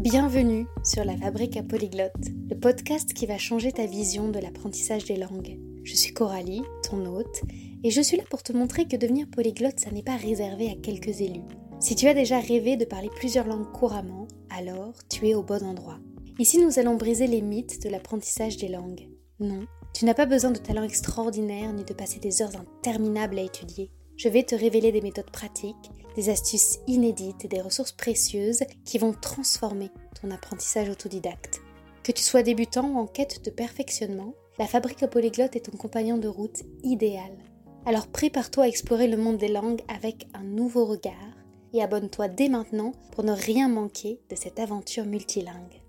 Bienvenue sur la Fabrique à Polyglotte, le podcast qui va changer ta vision de l'apprentissage des langues. Je suis Coralie, ton hôte, et je suis là pour te montrer que devenir polyglotte, ça n'est pas réservé à quelques élus. Si tu as déjà rêvé de parler plusieurs langues couramment, alors tu es au bon endroit. Ici, nous allons briser les mythes de l'apprentissage des langues. Non, tu n'as pas besoin de talent extraordinaire ni de passer des heures interminables à étudier. Je vais te révéler des méthodes pratiques, des astuces inédites et des ressources précieuses qui vont transformer ton apprentissage autodidacte. Que tu sois débutant ou en quête de perfectionnement, la fabrique polyglotte est ton compagnon de route idéal. Alors prépare-toi à explorer le monde des langues avec un nouveau regard et abonne-toi dès maintenant pour ne rien manquer de cette aventure multilingue.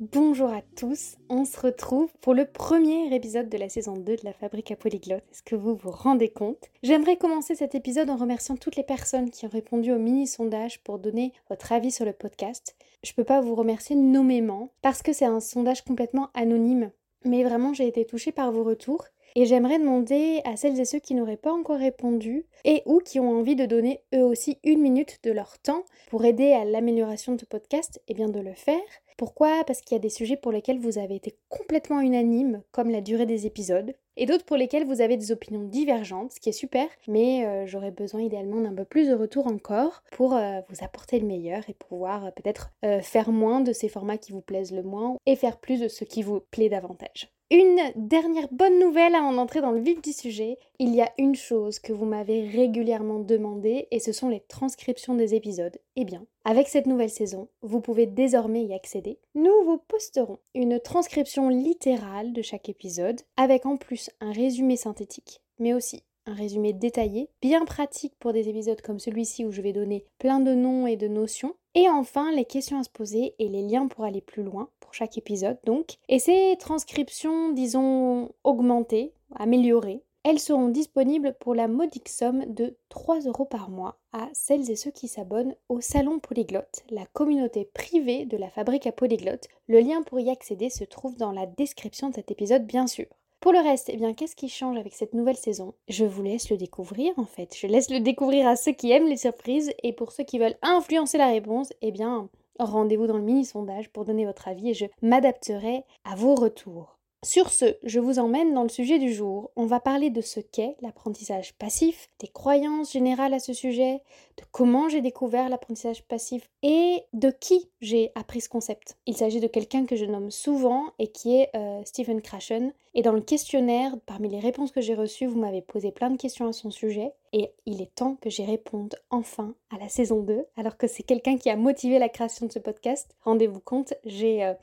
Bonjour à tous, on se retrouve pour le premier épisode de la saison 2 de la Fabrique à Polyglotte. Est-ce que vous vous rendez compte? J'aimerais commencer cet épisode en remerciant toutes les personnes qui ont répondu au mini-sondage pour donner votre avis sur le podcast. Je peux pas vous remercier nommément parce que c'est un sondage complètement anonyme, mais vraiment j'ai été touchée par vos retours et j'aimerais demander à celles et ceux qui n'auraient pas encore répondu et ou qui ont envie de donner eux aussi une minute de leur temps pour aider à l'amélioration de ce podcast, et eh bien de le faire. Pourquoi? Parce qu'il y a des sujets pour lesquels vous avez été complètement unanime, comme la durée des épisodes, et d'autres pour lesquels vous avez des opinions divergentes, ce qui est super, mais euh, j'aurais besoin idéalement d'un peu plus de retour encore pour euh, vous apporter le meilleur et pouvoir euh, peut-être faire moins de ces formats qui vous plaisent le moins et faire plus de ce qui vous plaît davantage. Une dernière bonne nouvelle avant d'entrer dans le vif du sujet, il y a une chose que vous m'avez régulièrement demandé et ce sont les transcriptions des épisodes. Eh bien, avec cette nouvelle saison, vous pouvez désormais y accéder. Nous vous posterons une transcription littérale de chaque épisode avec en plus un résumé synthétique, mais aussi un résumé détaillé, bien pratique pour des épisodes comme celui-ci où je vais donner plein de noms et de notions. Et enfin, les questions à se poser et les liens pour aller plus loin pour chaque épisode donc. Et ces transcriptions, disons, augmentées, améliorées, elles seront disponibles pour la modique somme de 3 euros par mois à celles et ceux qui s'abonnent au Salon Polyglotte, la communauté privée de la fabrique à polyglotte. Le lien pour y accéder se trouve dans la description de cet épisode bien sûr. Pour le reste, eh bien, qu'est-ce qui change avec cette nouvelle saison? Je vous laisse le découvrir en fait. Je laisse le découvrir à ceux qui aiment les surprises et pour ceux qui veulent influencer la réponse, eh bien, rendez-vous dans le mini-sondage pour donner votre avis et je m'adapterai à vos retours. Sur ce, je vous emmène dans le sujet du jour. On va parler de ce qu'est l'apprentissage passif, des croyances générales à ce sujet, de comment j'ai découvert l'apprentissage passif et de qui j'ai appris ce concept. Il s'agit de quelqu'un que je nomme souvent et qui est euh, Stephen Krashen. Et dans le questionnaire, parmi les réponses que j'ai reçues, vous m'avez posé plein de questions à son sujet. Et il est temps que j'y réponde enfin à la saison 2, alors que c'est quelqu'un qui a motivé la création de ce podcast. Rendez-vous compte, j'ai... Euh,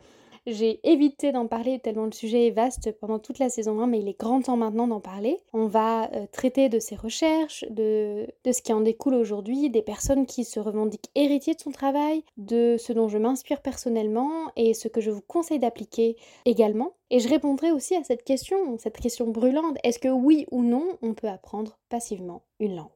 j'ai évité d'en parler tellement le sujet est vaste pendant toute la saison 1, mais il est grand temps maintenant d'en parler. On va euh, traiter de ses recherches, de, de ce qui en découle aujourd'hui, des personnes qui se revendiquent héritiers de son travail, de ce dont je m'inspire personnellement et ce que je vous conseille d'appliquer également. Et je répondrai aussi à cette question, cette question brûlante, est-ce que oui ou non on peut apprendre passivement une langue?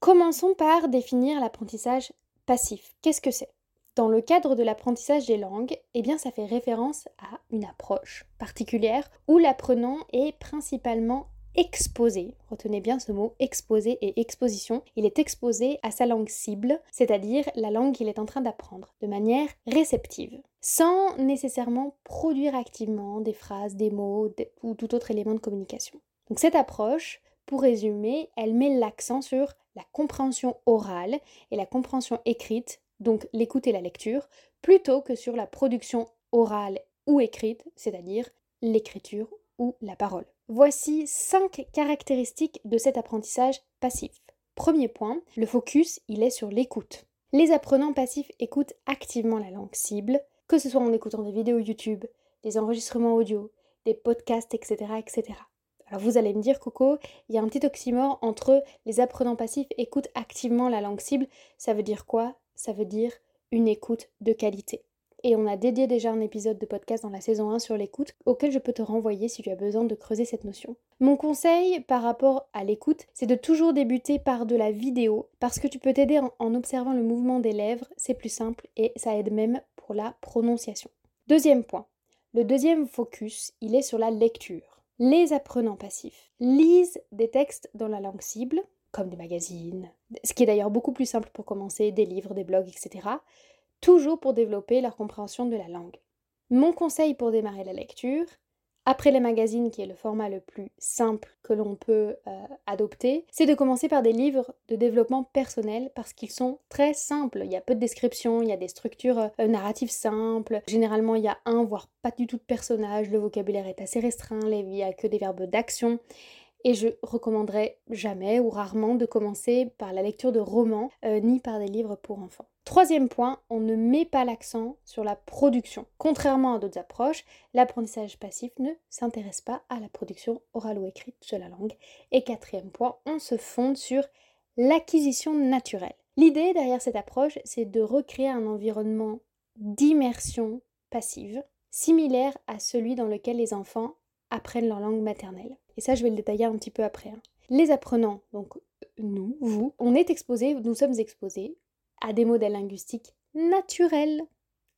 Commençons par définir l'apprentissage passif. Qu'est-ce que c'est? Dans le cadre de l'apprentissage des langues, eh ça fait référence à une approche particulière où l'apprenant est principalement exposé, retenez bien ce mot, exposé et exposition, il est exposé à sa langue cible, c'est-à-dire la langue qu'il est en train d'apprendre, de manière réceptive, sans nécessairement produire activement des phrases, des mots ou tout autre élément de communication. Cette approche, pour résumer, elle met l'accent sur la compréhension orale et la compréhension écrite donc l'écoute et la lecture, plutôt que sur la production orale ou écrite, c'est-à-dire l'écriture ou la parole. Voici cinq caractéristiques de cet apprentissage passif. Premier point, le focus, il est sur l'écoute. Les apprenants passifs écoutent activement la langue cible, que ce soit en écoutant des vidéos YouTube, des enregistrements audio, des podcasts, etc. etc. Alors vous allez me dire, Coco, il y a un petit oxymore entre les apprenants passifs écoutent activement la langue cible. Ça veut dire quoi? Ça veut dire une écoute de qualité. Et on a dédié déjà un épisode de podcast dans la saison 1 sur l'écoute, auquel je peux te renvoyer si tu as besoin de creuser cette notion. Mon conseil par rapport à l'écoute, c'est de toujours débuter par de la vidéo, parce que tu peux t'aider en, observant le mouvement des lèvres, c'est plus simple et ça aide même pour la prononciation. Deuxième point, le deuxième focus, il est sur la lecture. Les apprenants passifs lisent des textes dans la langue cible, comme des magazines, ce qui est d'ailleurs beaucoup plus simple pour commencer, des livres, des blogs, etc., toujours pour développer leur compréhension de la langue. Mon conseil pour démarrer la lecture, après les magazines, qui est le format le plus simple que l'on peut euh, adopter, c'est de commencer par des livres de développement personnel parce qu'ils sont très simples. Il y a peu de descriptions, il y a des structures euh, narratives simples. Généralement, il y a un, voire pas du tout de personnage. Le vocabulaire est assez restreint, il n'y a que des verbes d'action. Et je recommanderais jamais ou rarement de commencer par la lecture de romans euh, ni par des livres pour enfants. Troisième point, on ne met pas l'accent sur la production. Contrairement à d'autres approches, l'apprentissage passif ne s'intéresse pas à la production orale ou écrite de la langue. Et quatrième point, on se fonde sur l'acquisition naturelle. L'idée derrière cette approche, c'est de recréer un environnement d'immersion passive, similaire à celui dans lequel les enfants apprennent leur langue maternelle. Et ça, je vais le détailler un petit peu après. Hein. Les apprenants, donc nous, vous, on est exposés, nous sommes exposés à des modèles linguistiques naturels,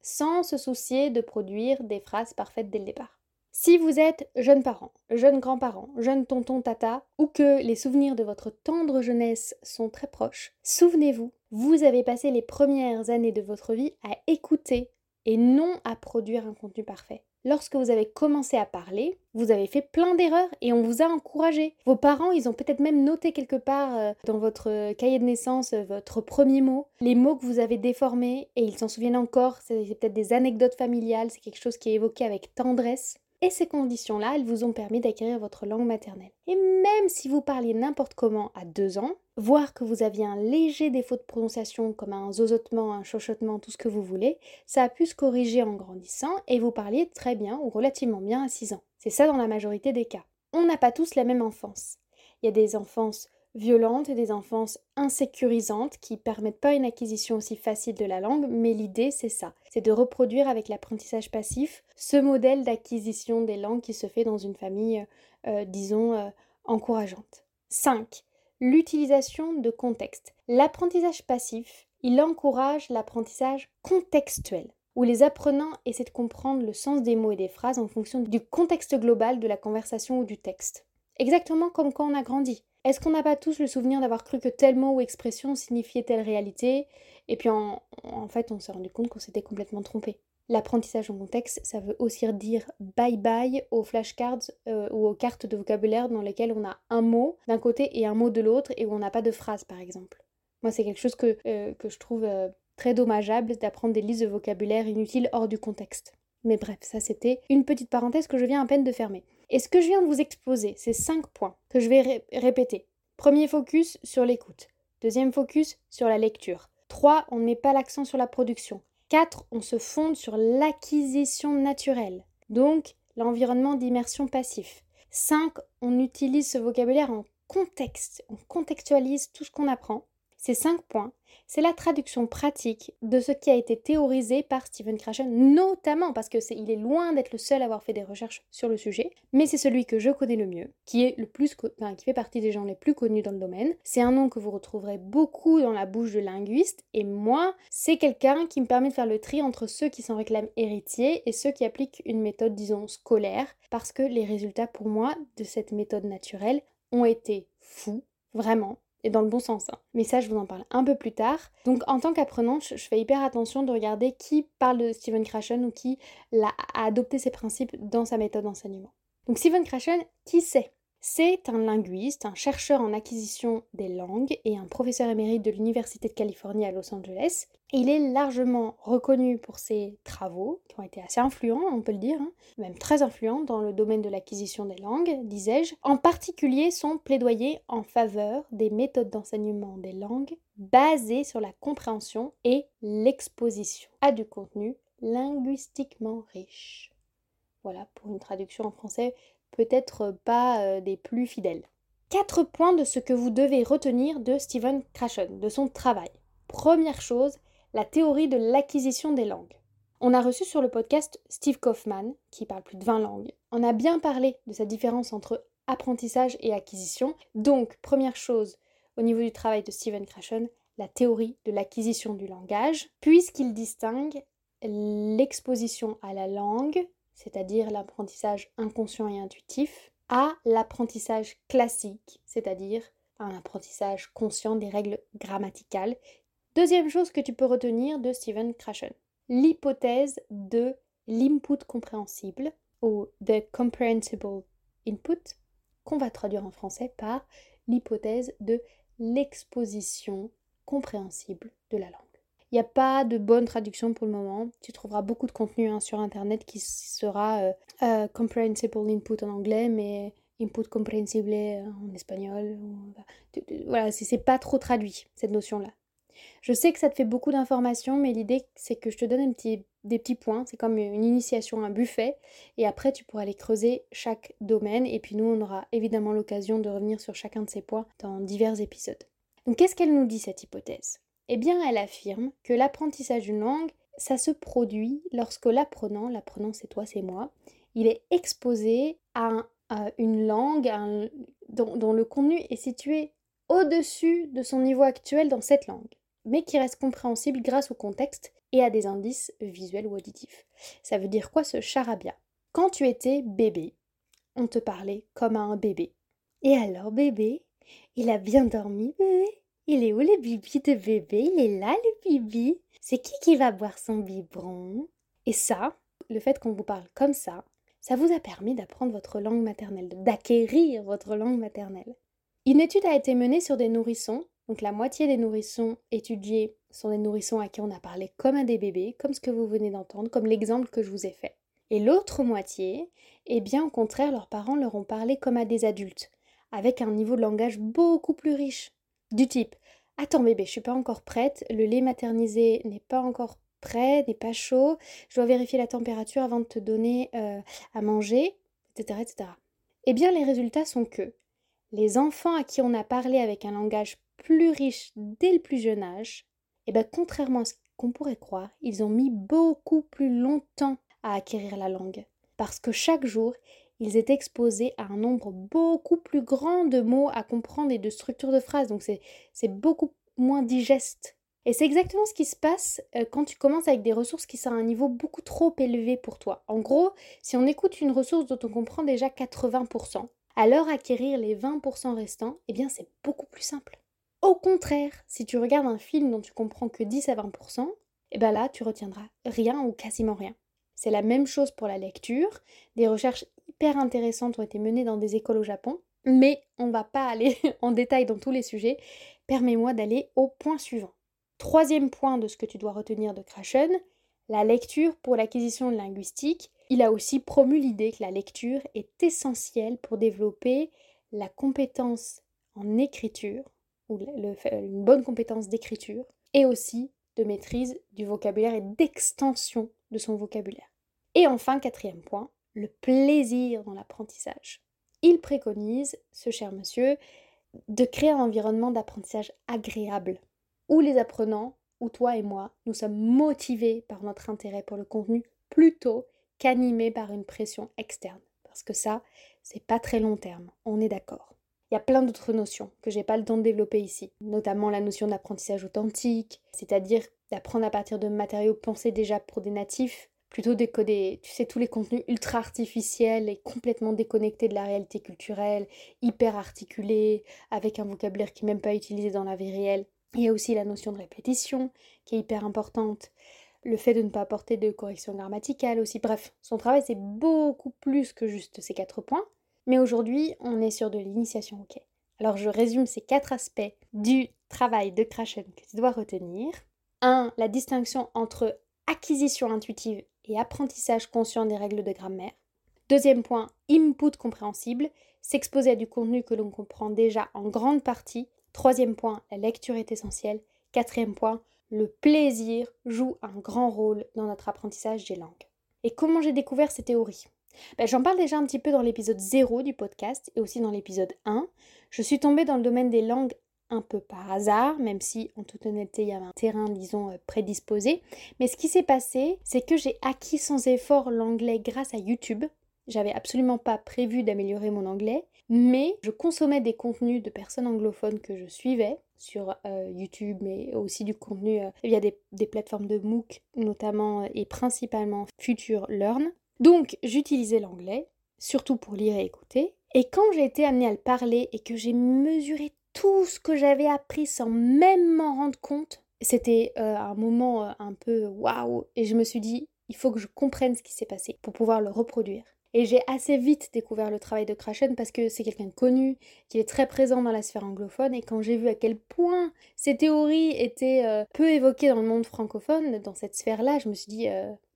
sans se soucier de produire des phrases parfaites dès le départ. Si vous êtes jeune parent, jeune grand-parent, jeune tonton tata, ou que les souvenirs de votre tendre jeunesse sont très proches, souvenez-vous, vous avez passé les premières années de votre vie à écouter et non à produire un contenu parfait lorsque vous avez commencé à parler, vous avez fait plein d'erreurs et on vous a encouragé. Vos parents, ils ont peut-être même noté quelque part euh, dans votre cahier de naissance euh, votre premier mot, les mots que vous avez déformés et ils s'en souviennent encore. C'est peut-être des anecdotes familiales, c'est quelque chose qui est évoqué avec tendresse. Et ces conditions-là, elles vous ont permis d'acquérir votre langue maternelle. Et même si vous parliez n'importe comment à deux ans, voir que vous aviez un léger défaut de prononciation comme un zozotement, un chuchotement, tout ce que vous voulez, ça a pu se corriger en grandissant et vous parliez très bien ou relativement bien à 6 ans. C'est ça dans la majorité des cas. On n'a pas tous la même enfance. Il y a des enfances violentes et des enfances insécurisantes qui permettent pas une acquisition aussi facile de la langue, mais l'idée c'est ça, c'est de reproduire avec l'apprentissage passif ce modèle d'acquisition des langues qui se fait dans une famille, euh, disons, euh, encourageante. 5 l'utilisation de contexte. L'apprentissage passif, il encourage l'apprentissage contextuel, où les apprenants essaient de comprendre le sens des mots et des phrases en fonction du contexte global de la conversation ou du texte. Exactement comme quand on a grandi. Est-ce qu'on n'a pas tous le souvenir d'avoir cru que tel mot ou expression signifiait telle réalité, et puis en, fait on s'est rendu compte qu'on s'était complètement trompé L'apprentissage en contexte, ça veut aussi dire bye bye aux flashcards euh, ou aux cartes de vocabulaire dans lesquelles on a un mot d'un côté et un mot de l'autre et où on n'a pas de phrase par exemple. Moi, c'est quelque chose que, euh, je trouve euh, très dommageable d'apprendre des listes de vocabulaire inutiles hors du contexte. Mais bref, ça c'était une petite parenthèse que je viens à peine de fermer. Et ce que je viens de vous exposer, c'est cinq points que je vais répéter. Premier focus sur l'écoute. Deuxième focus sur la lecture. 3. On ne met pas l'accent sur la production. 4. On se fonde sur l'acquisition naturelle, donc l'environnement d'immersion passif. 5. On utilise ce vocabulaire en contexte, on contextualise tout ce qu'on apprend. Ces cinq points, c'est la traduction pratique de ce qui a été théorisé par Stephen Krashen, notamment parce que est, il est loin d'être le seul à avoir fait des recherches sur le sujet, mais c'est celui que je connais le mieux, qui est le plus, qui fait partie des gens les plus connus dans le domaine. C'est un nom que vous retrouverez beaucoup dans la bouche de linguistes, et moi, c'est quelqu'un qui me permet de faire le tri entre ceux qui s'en réclament héritiers et ceux qui appliquent une méthode, disons, scolaire, parce que les résultats pour moi de cette méthode naturelle ont été fous, vraiment et dans le bon sens. Hein. Mais ça, je vous en parle un peu plus tard. Donc, en tant qu'apprenante, je fais hyper attention de regarder qui parle de Stephen Krashen ou qui a adopté ses principes dans sa méthode d'enseignement. Donc, Stephen Krashen, qui c'est c'est un linguiste, un chercheur en acquisition des langues et un professeur émérite de l'Université de Californie à Los Angeles. Il est largement reconnu pour ses travaux, qui ont été assez influents, on peut le dire, hein, même très influents dans le domaine de l'acquisition des langues, disais-je, en particulier son plaidoyer en faveur des méthodes d'enseignement des langues basées sur la compréhension et l'exposition à du contenu linguistiquement riche. Voilà pour une traduction en français peut-être pas euh, des plus fidèles. Quatre points de ce que vous devez retenir de Stephen Krashen, de son travail. Première chose, la théorie de l'acquisition des langues. On a reçu sur le podcast Steve Kaufman, qui parle plus de 20 langues. On a bien parlé de cette différence entre apprentissage et acquisition. Donc, première chose, au niveau du travail de Stephen Krashen, la théorie de l'acquisition du langage, puisqu'il distingue l'exposition à la langue c'est-à-dire l'apprentissage inconscient et intuitif, à l'apprentissage classique, c'est-à-dire un apprentissage conscient des règles grammaticales. Deuxième chose que tu peux retenir de Stephen Krashen, l'hypothèse de l'input compréhensible ou the comprehensible input, qu'on va traduire en français par l'hypothèse de l'exposition compréhensible de la langue. Il n'y a pas de bonne traduction pour le moment. Tu trouveras beaucoup de contenu hein, sur internet qui sera euh, euh, comprehensible input en anglais, mais input comprensible en espagnol. Voilà, c'est pas trop traduit cette notion-là. Je sais que ça te fait beaucoup d'informations, mais l'idée c'est que je te donne des petits points. C'est comme une initiation, un buffet. Et après, tu pourras aller creuser chaque domaine. Et puis nous, on aura évidemment l'occasion de revenir sur chacun de ces points dans divers épisodes. Donc qu'est-ce qu'elle nous dit cette hypothèse? Eh bien, elle affirme que l'apprentissage d'une langue, ça se produit lorsque l'apprenant, l'apprenant c'est toi, c'est moi, il est exposé à, une langue dont le contenu est situé au-dessus de son niveau actuel dans cette langue, mais qui reste compréhensible grâce au contexte et à des indices visuels ou auditifs. Ça veut dire quoi ce charabia? Quand tu étais bébé, on te parlait comme à un bébé. Et alors bébé, il a bien dormi bébé? Il est où le bibi de bébé? Il est là le bibi C'est qui qui va boire son biberon? Et ça, le fait qu'on vous parle comme ça, ça vous a permis d'apprendre votre langue maternelle, d'acquérir votre langue maternelle. Une étude a été menée sur des nourrissons, donc la moitié des nourrissons étudiés sont des nourrissons à qui on a parlé comme à des bébés, comme ce que vous venez d'entendre, comme l'exemple que je vous ai fait. Et l'autre moitié, eh bien au contraire, leurs parents leur ont parlé comme à des adultes, avec un niveau de langage beaucoup plus riche. Du type Attends bébé, je suis pas encore prête, le lait maternisé n'est pas encore prêt, n'est pas chaud, je dois vérifier la température avant de te donner euh, à manger, etc., etc. Eh bien les résultats sont que les enfants à qui on a parlé avec un langage plus riche dès le plus jeune âge, eh bien, contrairement à ce qu'on pourrait croire, ils ont mis beaucoup plus longtemps à acquérir la langue. Parce que chaque jour, ils étaient exposés à un nombre beaucoup plus grand de mots à comprendre et de structures de phrases. Donc c'est beaucoup moins digeste. Et c'est exactement ce qui se passe euh, quand tu commences avec des ressources qui sont à un niveau beaucoup trop élevé pour toi. En gros, si on écoute une ressource dont on comprend déjà 80%, alors acquérir les 20% restants, eh bien c'est beaucoup plus simple. Au contraire, si tu regardes un film dont tu comprends que 10 à 20%, eh bien là tu retiendras rien ou quasiment rien. C'est la même chose pour la lecture. Des recherches hyper intéressantes ont été menées dans des écoles au Japon, mais on va pas aller en détail dans tous les sujets. Permets-moi d'aller au point suivant. Troisième point de ce que tu dois retenir de Krashen, la lecture pour l'acquisition linguistique il a aussi promu l'idée que la lecture est essentielle pour développer la compétence en écriture, ou une bonne compétence d'écriture, et aussi de maîtrise du vocabulaire et d'extension de son vocabulaire. Et enfin, quatrième point, le plaisir dans l'apprentissage. Il préconise, ce cher monsieur, de créer un environnement d'apprentissage agréable, où les apprenants, ou toi et moi, nous sommes motivés par notre intérêt pour le contenu plutôt qu'animé par une pression externe. Parce que ça, c'est pas très long terme, on est d'accord. Il y a plein d'autres notions que j'ai pas le temps de développer ici, notamment la notion d'apprentissage authentique, c'est-à-dire d'apprendre à partir de matériaux pensés déjà pour des natifs, plutôt des, tu sais, tous les contenus ultra artificiels et complètement déconnectés de la réalité culturelle, hyper articulés, avec un vocabulaire qui n'est même pas utilisé dans la vie réelle. Il y a aussi la notion de répétition qui est hyper importante le fait de ne pas apporter de correction grammaticale aussi. Bref, son travail c'est beaucoup plus que juste ces quatre points. Mais aujourd'hui, on est sur de l'initiation. Alors je résume ces quatre aspects du travail de Krashen que tu dois retenir. 1. La distinction entre acquisition intuitive et apprentissage conscient des règles de grammaire. Deuxième point, input compréhensible, s'exposer à du contenu que l'on comprend déjà en grande partie. Troisième point, la lecture est essentielle. Quatrième point, le plaisir joue un grand rôle dans notre apprentissage des langues. Et comment j'ai découvert ces théories? Ben, J'en parle déjà un petit peu dans l'épisode 0 du podcast et aussi dans l'épisode 1. Je suis tombée dans le domaine des langues un peu par hasard, même si en toute honnêteté il y avait un terrain, disons, euh, prédisposé. Mais ce qui s'est passé, c'est que j'ai acquis sans effort l'anglais grâce à YouTube. J'avais absolument pas prévu d'améliorer mon anglais, mais je consommais des contenus de personnes anglophones que je suivais sur euh, YouTube, mais aussi du contenu euh, via des, plateformes de MOOC, notamment et principalement Future Learn. Donc j'utilisais l'anglais, surtout pour lire et écouter. Et quand j'ai été amenée à le parler et que j'ai mesuré tout ce que j'avais appris sans même m'en rendre compte. C'était euh, un moment euh, un peu waouh et je me suis dit il faut que je comprenne ce qui s'est passé pour pouvoir le reproduire. Et j'ai assez vite découvert le travail de Krashen parce que c'est quelqu'un de connu, qu'il est très présent dans la sphère anglophone. Et quand j'ai vu à quel point ces théories étaient euh, peu évoquées dans le monde francophone, dans cette sphère-là, je me suis dit,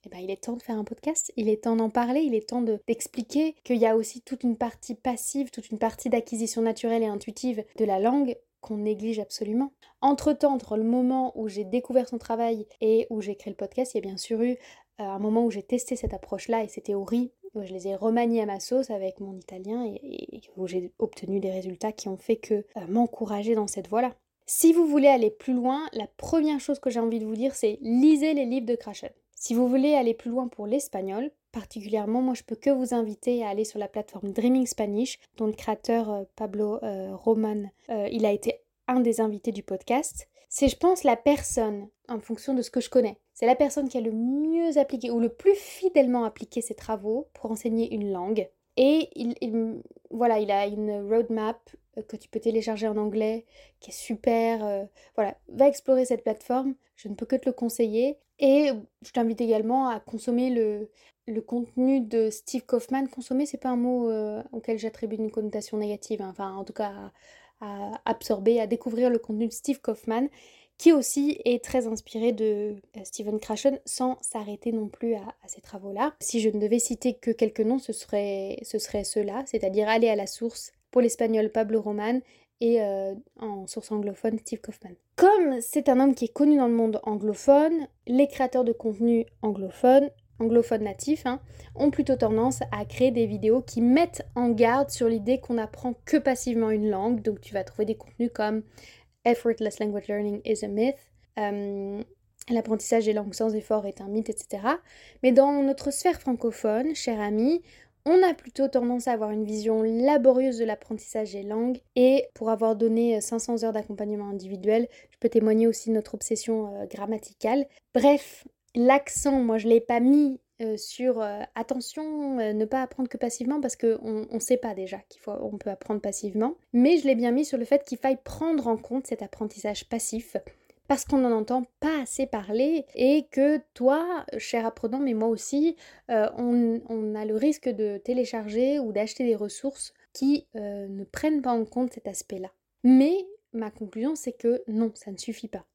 eh ben, il est temps de faire un podcast, il est temps d'en parler, il est temps d'expliquer qu'il y a aussi toute une partie passive, toute une partie d'acquisition naturelle et intuitive de la langue qu'on néglige absolument. Entre-temps, entre le moment où j'ai découvert son travail et où j'ai créé le podcast, il y a bien sûr eu euh, un moment où j'ai testé cette approche-là et ces théories je les ai remaniés à ma sauce avec mon italien et, où j'ai obtenu des résultats qui ont fait que euh, m'encourager dans cette voie-là. Si vous voulez aller plus loin, la première chose que j'ai envie de vous dire, c'est lisez les livres de Krashen. Si vous voulez aller plus loin pour l'espagnol, particulièrement, moi je peux que vous inviter à aller sur la plateforme Dreaming Spanish, dont le créateur euh, Pablo euh, Roman, il a été un des invités du podcast. C'est, je pense, la personne, en fonction de ce que je connais, c'est la personne qui a le mieux appliqué ou le plus fidèlement appliqué ses travaux pour enseigner une langue. Et il, voilà, il a une roadmap euh, que tu peux télécharger en anglais, qui est super. Euh, voilà, va explorer cette plateforme, je ne peux que te le conseiller. Et je t'invite également à consommer le, contenu de Steve Kaufman. Consommer, c'est pas un mot euh, auquel j'attribue une connotation négative, hein. enfin en tout cas à, à, absorber, à découvrir le contenu de Steve Kaufman, qui aussi est très inspiré de euh, Stephen Krashen sans s'arrêter non plus à, ces travaux-là. Si je ne devais citer que quelques noms, ce serait, ce serait ceux-là, c'est-à-dire aller à la source pour l'espagnol Pablo Roman et euh, en source anglophone Steve Kaufman. Comme c'est un homme qui est connu dans le monde anglophone, les créateurs de contenu anglophones anglophones natifs, hein, ont plutôt tendance à créer des vidéos qui mettent en garde sur l'idée qu'on apprend que passivement une langue. Donc tu vas trouver des contenus comme effortless language learning is a myth. Euh, l'apprentissage des langues sans effort est un mythe, etc. Mais dans notre sphère francophone, cher ami, on a plutôt tendance à avoir une vision laborieuse de l'apprentissage des langues et pour avoir donné 500 heures d'accompagnement individuel, je peux témoigner aussi de notre obsession euh, grammaticale. Bref, l'accent, moi je ne l'ai pas mis euh, sur euh, attention, euh, ne pas apprendre que passivement parce qu'on ne sait pas déjà qu'on peut apprendre passivement. Mais je l'ai bien mis sur le fait qu'il faille prendre en compte cet apprentissage passif parce qu'on n'en entend pas assez parler et que toi, cher apprenant, mais moi aussi, on, on, a le risque de télécharger ou d'acheter des ressources qui ne prennent pas en compte cet aspect-là. Mais ma conclusion, c'est que non, ça ne suffit pas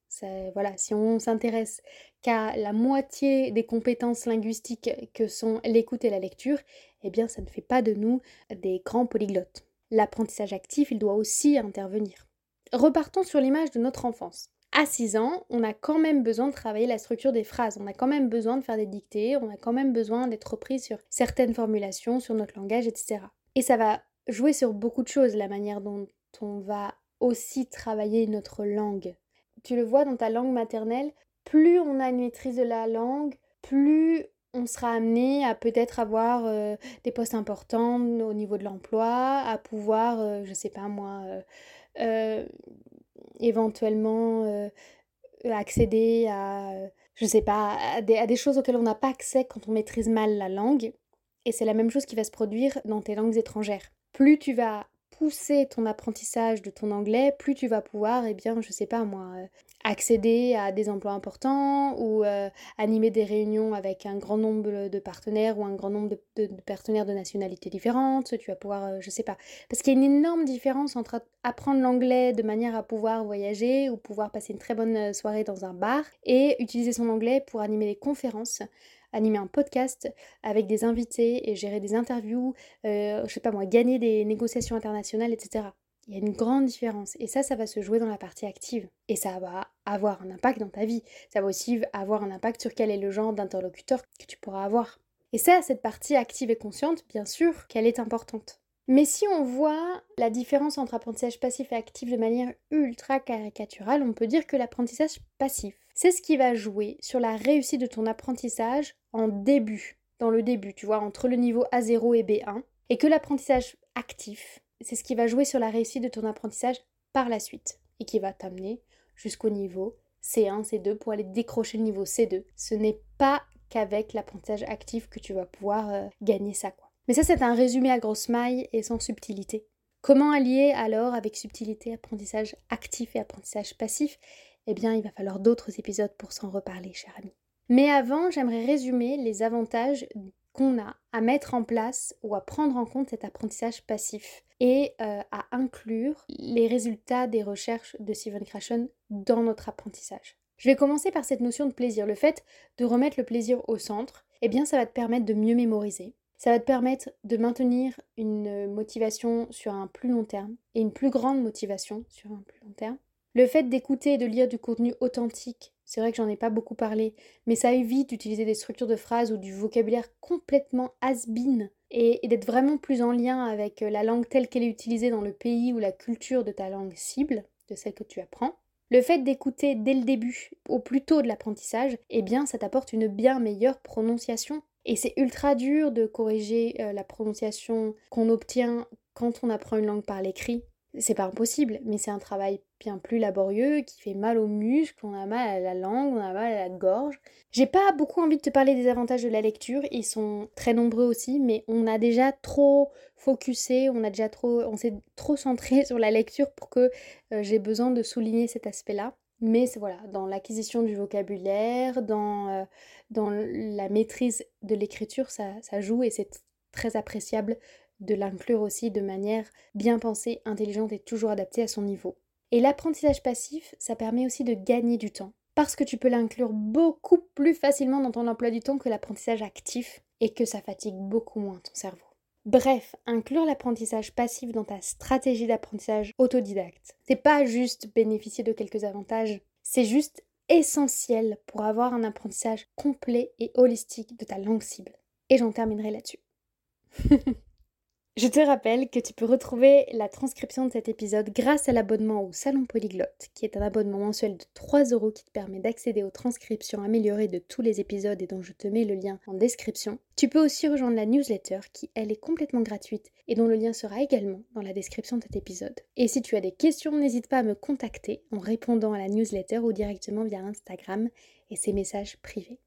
voilà, si on s'intéresse qu'à la moitié des compétences linguistiques que sont l'écoute et la lecture, eh bien ça ne fait pas de nous des grands polyglottes. L'apprentissage actif, il doit aussi intervenir. Repartons sur l'image de notre enfance. À 6 ans, on a quand même besoin de travailler la structure des phrases, on a quand même besoin de faire des dictées, on a quand même besoin d'être repris sur certaines formulations, sur notre langage, etc. Et ça va jouer sur beaucoup de choses, la manière dont on va aussi travailler notre langue. Tu le vois dans ta langue maternelle, plus on a une maîtrise de la langue, plus on sera amené à peut-être avoir euh, des postes importants au niveau de l'emploi, à pouvoir, euh, je sais pas moi, euh, éventuellement accéder à, je sais pas, à des, à des choses auxquelles on n'a pas accès quand on maîtrise mal la langue. Et c'est la même chose qui va se produire dans tes langues étrangères. Plus tu vas pousser ton apprentissage de ton anglais, plus tu vas pouvoir, eh bien, je sais pas moi, euh, accéder à des emplois importants ou euh, animer des réunions avec un grand nombre de partenaires ou un grand nombre de, partenaires de nationalités différentes. Tu vas pouvoir, euh, je sais pas, parce qu'il y a une énorme différence entre apprendre l'anglais de manière à pouvoir voyager ou pouvoir passer une très bonne soirée dans un bar et utiliser son anglais pour animer des conférences animer un podcast avec des invités et gérer des interviews, euh, je sais pas moi, gagner des négociations internationales, etc. Il y a une grande différence. Et ça, ça va se jouer dans la partie active. Et ça va avoir un impact dans ta vie. Ça va aussi avoir un impact sur quel est le genre d'interlocuteur que tu pourras avoir. Et ça, cette partie active et consciente, bien sûr qu'elle est importante. Mais si on voit la différence entre apprentissage passif et actif de manière ultra caricaturale, on peut dire que l'apprentissage passif, c'est ce qui va jouer sur la réussite de ton apprentissage en début, dans le début, tu vois, entre le niveau A0 et B1, et que l'apprentissage actif, c'est ce qui va jouer sur la réussite de ton apprentissage par la suite, et qui va t'amener jusqu'au niveau C1, C2 pour aller décrocher le niveau C2. Ce n'est pas qu'avec l'apprentissage actif que tu vas pouvoir euh, gagner ça, quoi. Mais ça, c'est un résumé à grosse maille et sans subtilité. Comment allier alors avec subtilité apprentissage actif et apprentissage passif? Eh bien, il va falloir d'autres épisodes pour s'en reparler, cher ami. Mais avant, j'aimerais résumer les avantages qu'on a à mettre en place ou à prendre en compte cet apprentissage passif et euh, à inclure les résultats des recherches de Steven Krashen dans notre apprentissage. Je vais commencer par cette notion de plaisir. Le fait de remettre le plaisir au centre, eh bien ça va te permettre de mieux mémoriser. Ça va te permettre de maintenir une motivation sur un plus long terme et une plus grande motivation sur un plus long terme. Le fait d'écouter et de lire du contenu authentique c'est vrai que j'en ai pas beaucoup parlé, mais ça évite d'utiliser des structures de phrases ou du vocabulaire complètement has-been et, d'être vraiment plus en lien avec euh, la langue telle qu'elle est utilisée dans le pays ou la culture de ta langue cible, de celle que tu apprends. Le fait d'écouter dès le début, au plus tôt de l'apprentissage, eh bien ça t'apporte une bien meilleure prononciation. Et c'est ultra dur de corriger euh, la prononciation qu'on obtient quand on apprend une langue par l'écrit c'est pas impossible, mais c'est un travail bien plus laborieux qui fait mal aux muscles, on a mal à la langue, on a mal à la gorge. J'ai pas beaucoup envie de te parler des avantages de la lecture, ils sont très nombreux aussi, mais on a déjà trop focusé, on a déjà trop, on s'est trop centré sur la lecture pour que euh, j'ai besoin de souligner cet aspect-là. Mais voilà, dans l'acquisition du vocabulaire, dans, euh, dans la maîtrise de l'écriture, ça, ça joue et c'est très appréciable de l'inclure aussi de manière bien pensée, intelligente et toujours adaptée à son niveau. Et l'apprentissage passif, ça permet aussi de gagner du temps, parce que tu peux l'inclure beaucoup plus facilement dans ton emploi du temps que l'apprentissage actif, et que ça fatigue beaucoup moins ton cerveau. Bref, inclure l'apprentissage passif dans ta stratégie d'apprentissage autodidacte, c'est pas juste bénéficier de quelques avantages, c'est juste essentiel pour avoir un apprentissage complet et holistique de ta langue cible. Et j'en terminerai là-dessus. Je te rappelle que tu peux retrouver la transcription de cet épisode grâce à l'abonnement au Salon Polyglotte, qui est un abonnement mensuel de 3 euros qui te permet d'accéder aux transcriptions améliorées de tous les épisodes et dont je te mets le lien en description. Tu peux aussi rejoindre la newsletter qui, elle, est complètement gratuite et dont le lien sera également dans la description de cet épisode. Et si tu as des questions, n'hésite pas à me contacter en répondant à la newsletter ou directement via Instagram et ses messages privés.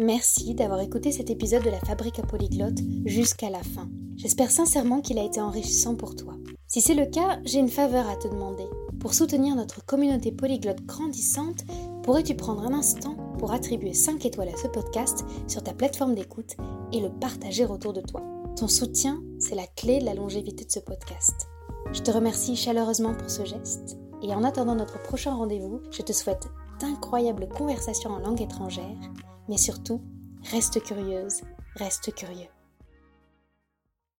Merci d'avoir écouté cet épisode de la Fabrique à Polyglotte jusqu'à la fin. J'espère sincèrement qu'il a été enrichissant pour toi. Si c'est le cas, j'ai une faveur à te demander. Pour soutenir notre communauté polyglotte grandissante, pourrais-tu prendre un instant pour attribuer 5 étoiles à ce podcast sur ta plateforme d'écoute et le partager autour de toi? Ton soutien, c'est la clé de la longévité de ce podcast. Je te remercie chaleureusement pour ce geste et en attendant notre prochain rendez-vous, je te souhaite d'incroyables conversations en langue étrangère mais surtout, reste curieuse, reste curieux.